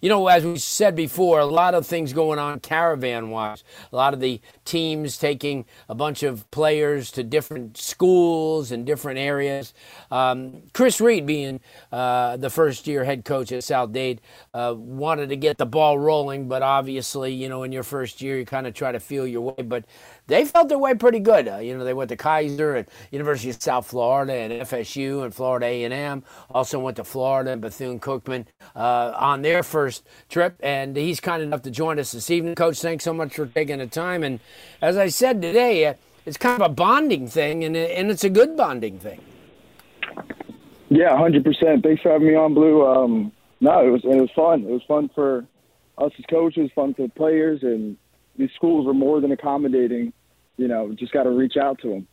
You know, as we said before, a lot of things going on caravan wise. A lot of the teams taking a bunch of players to different schools and different areas. Um, Chris Reid, being uh, the first year head coach at South Dade, uh, wanted to get the ball rolling, but obviously, you know, in your first year, you kind of try to feel your way. But they felt their way pretty good. Uh, you know, they went to Keiser and University of South Florida and FSU and Florida A&M. Also went to Florida and Bethune-Cookman uh, on their first trip. And he's kind enough to join us this evening. Coach, thanks so much for taking the time. And as I said today, uh, it's kind of a bonding thing, and, and it's a good bonding thing. Yeah, hundred percent. Thanks for having me on, Blue. Um, no, it was it was fun. It was fun for us as coaches, fun for the players, and these schools were more than accommodating you know, just got to reach out to them.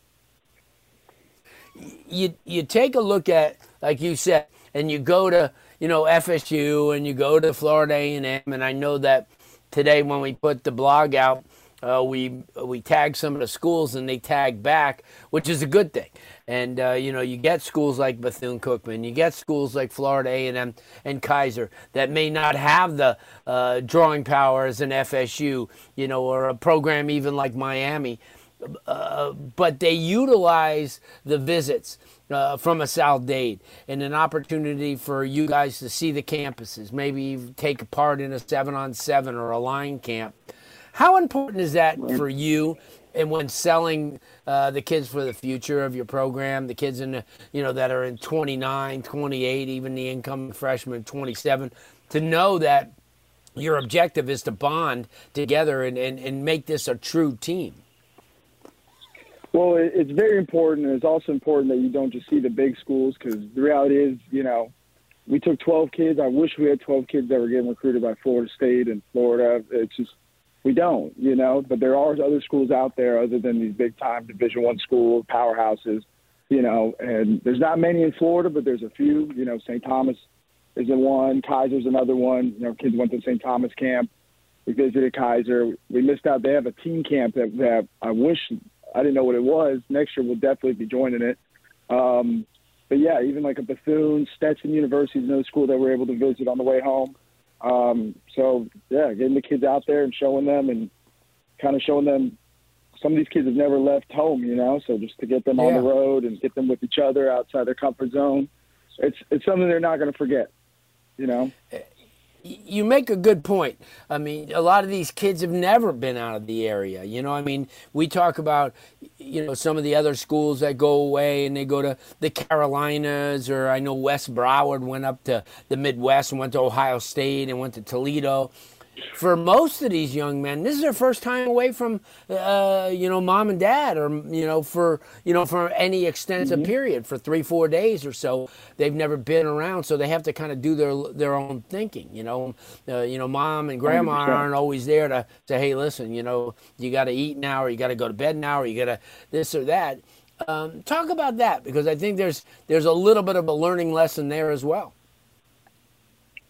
You you take a look at like you said, and you go to you know FSU and you go to Florida A and M, and I know that today when we put the blog out, uh, we we tag some of the schools and they tag back, which is a good thing. And uh, you know, you get schools like Bethune Cookman, you get schools like Florida A and M and Keiser that may not have the uh, drawing power as an FSU, you know, or a program even like Miami uh, but they utilize the visits uh, from a South Dade and an opportunity for you guys to see the campuses, maybe take part in a seven on seven or a line camp. How important is that for you? And when selling uh, the kids for the future of your program, the kids in the, you know that are in 29, 28, even the incoming freshmen 27, to know that your objective is to bond together and, and, and make this a true team. Well, it's very important. And it's also important that you don't just see the big schools because the reality is, you know, we took 12 kids. I wish we had 12 kids that were getting recruited by Florida State and Florida. It's just we don't, you know. But there are other schools out there other than these big time Division One schools, powerhouses, you know. And there's not many in Florida, but there's a few. You know, St. Thomas is the one, Keiser's another one. You know, kids went to St. Thomas camp. We visited Keiser. We missed out. They have a team camp that, that I wish I didn't know what it was. Next year we'll definitely be joining it. Um, but yeah, even like a Bethune, Stetson University is another school that we're able to visit on the way home. Um, so yeah, getting the kids out there and showing them and kind of showing them some of these kids have never left home, you know, so just to get them yeah. on the road and get them with each other outside their comfort zone, it's it's something they're not going to forget, you know you make a good point. I mean, a lot of these kids have never been out of the area. You know, I mean, we talk about, you know, some of the other schools that go away and they go to the Carolinas, or I know West Broward went up to the Midwest and went to Ohio State and went to Toledo for most of these young men, this is their first time away from, uh, you know, mom and dad, or you know, for you know, for any extensive mm-hmm. period, for three, four days or so. They've never been around, so they have to kind of do their their own thinking. You know, uh, you know, mom and grandma 100%. aren't always there to say, hey, listen, you know, you got to eat now, or you got to go to bed now, or you got to this or that. Um, talk about that because I think there's there's a little bit of a learning lesson there as well.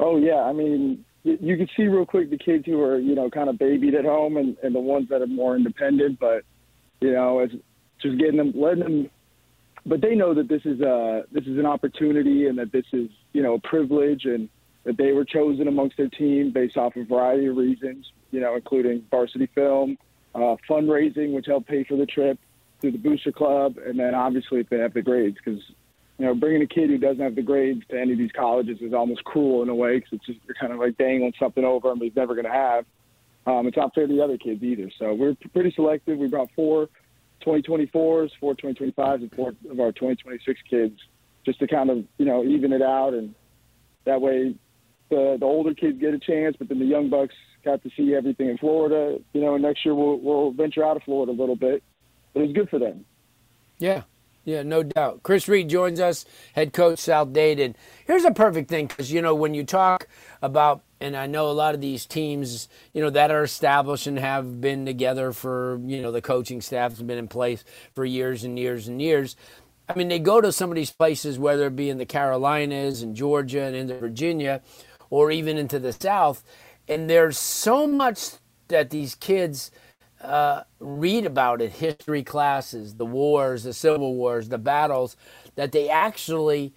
Oh yeah, I mean, you can see real quick the kids who are you know kind of babied at home and, and the ones that are more independent but you know it's just getting them letting them but they know that this is a this is an opportunity and that this is you know a privilege and that they were chosen amongst their team based off a variety of reasons you know including varsity film uh, fundraising which helped pay for the trip through the booster club and then obviously if they have the grades because you know, bringing a kid who doesn't have the grades to any of these colleges is almost cruel in a way because it's just you're kind of like dangling something over him he's never going to have. Um, it's not fair to the other kids either. So we're pretty selective. We brought four 2024s, four 2025s, and four of our 2026 kids just to kind of you know even it out, and that way the the older kids get a chance, but then the young bucks got to see everything in Florida. You know, and next year we'll we'll venture out of Florida a little bit, but it's good for them. Yeah, yeah, no doubt. Chris Reid joins us, head coach South. And here's a perfect thing because, you know, when you talk about and I know a lot of these teams, you know, that are established and have been together for, you know, the coaching staff has been in place for years and years and years. I mean, they go to some of these places, whether it be in the Carolinas and Georgia and into Virginia, or even into the South, and there's so much that these kids uh, read about it history classes, the wars, the civil wars, the battles that they actually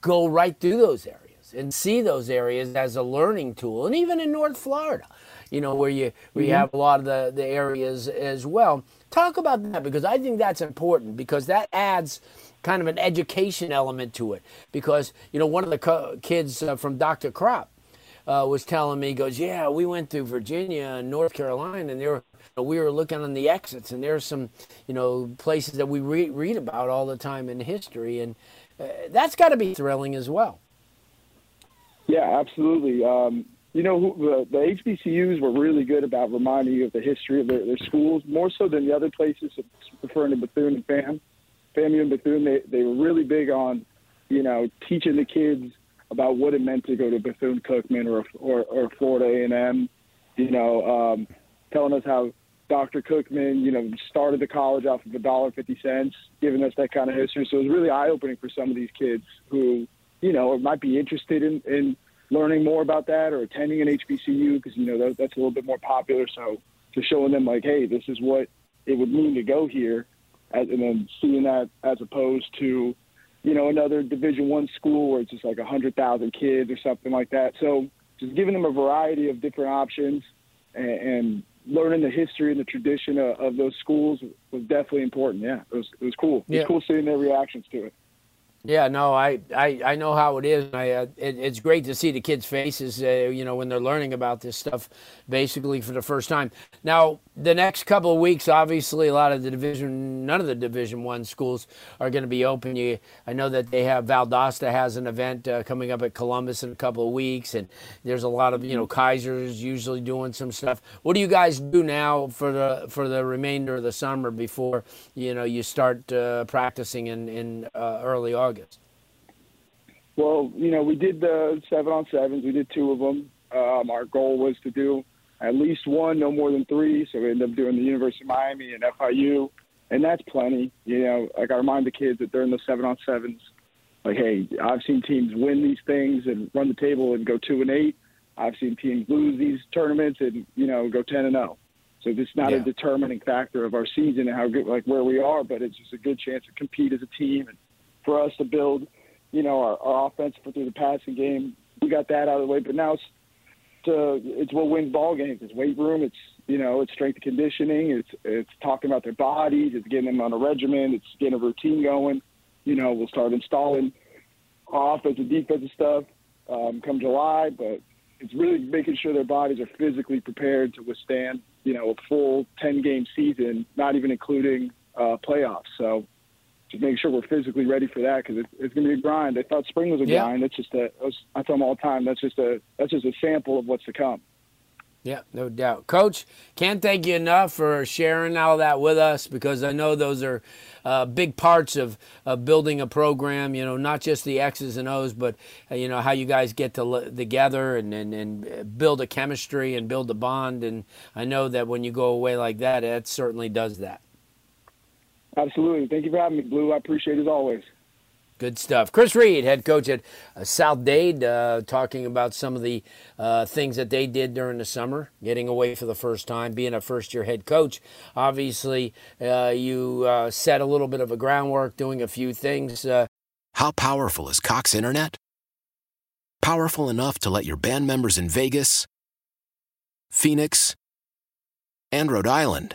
go right through those areas and see those areas as a learning tool. And even in North Florida, you know, where you you mm-hmm. have a lot of the, the areas as well. Talk about that because I think that's important because that adds kind of an education element to it. Because, you know, one of the co- kids uh, from Dr. Krop uh, was telling me, goes, yeah, we went through Virginia and North Carolina, and there we were looking on the exits, and there's some, you know, places that we re- read about all the time in history, and uh, that's got to be thrilling as well. Yeah, absolutely. Um, you know, the, the HBCUs were really good about reminding you of the history of their, their schools, more so than the other places, referring to Bethune and FAM. FAMU and Bethune, they, they were really big on, you know, teaching the kids about what it meant to go to Bethune Cookman or, or, or Florida A&M, you know, um, telling us how Dr. Cookman, you know, started the college off of a dollar fifty cents, giving us that kind of history. So it was really eye opening for some of these kids who, you know, might be interested in, in learning more about that or attending an HBCU because you know that, that's a little bit more popular. So just showing them like, hey, this is what it would mean to go here, as, and then seeing that as opposed to, you know, another Division One school where it's just like a hundred thousand kids or something like that. So just giving them a variety of different options and, and learning the history and the tradition of, of, those schools was definitely important. Yeah, it was it was cool. It was cool seeing their reactions to it. Yeah, no, I, I, I know how it is. I, uh, it, it's great to see the kids' faces, uh, you know, when they're learning about this stuff, basically for the first time. Now, the next couple of weeks, obviously, a lot of the division, none of the Division One schools are going to be open. You, I know that they have Valdosta has an event uh, coming up at Columbus in a couple of weeks, and there's a lot of, you know, Keiser's usually doing some stuff. What do you guys do now for the for the remainder of the summer before you know you start uh, practicing in in uh, early August? August? Well, you know, we did the seven on sevens. We did two of them. Um, our goal was to do at least one, no more than three. So we ended up doing the University of Miami and FIU, and that's plenty. You know, like I remind the kids that they're in the seven on sevens. Like, hey, I've seen teams win these things and run the table and go two and eight. I've seen teams lose these tournaments and you know go ten and zero. So it's not yeah. a determining factor of our season and how good, like where we are, but it's just a good chance to compete as a team and for us to build, you know, our, our offense for through the passing game. We got that out of the way, but now it's to it's what wins ball games. It's weight room. It's you know, it's strength conditioning. It's it's talking about their bodies. It's getting them on a regimen. It's getting a routine going. You know, we'll start installing offensive, defensive stuff um, come July, but it's really making sure their bodies are physically prepared to withstand, you know, a full 10 game season, not even including uh, playoffs. So just making sure we're physically ready for that because it's, it's going to be a grind. I thought spring was a yeah. grind. That's just a. I tell them all the time. That's just a. That's just a sample of what's to come. Yeah, no doubt. Coach, can't thank you enough for sharing all that with us because I know those are uh, big parts of, of building a program, you know, not just the X's and O's, but, uh, you know, how you guys get to together and, and, and build a chemistry and build a bond. And I know that when you go away like that, it certainly does that. Absolutely. Thank you for having me, Blue. I appreciate it as always. Good stuff. Chris Reid, head coach at uh, South Dade, uh, talking about some of the uh, things that they did during the summer, getting away for the first time, being a first year head coach. Obviously, uh, you uh, set a little bit of a groundwork, doing a few things. Uh. How powerful is Cox Internet? Powerful enough to let your band members in Vegas, Phoenix, and Rhode Island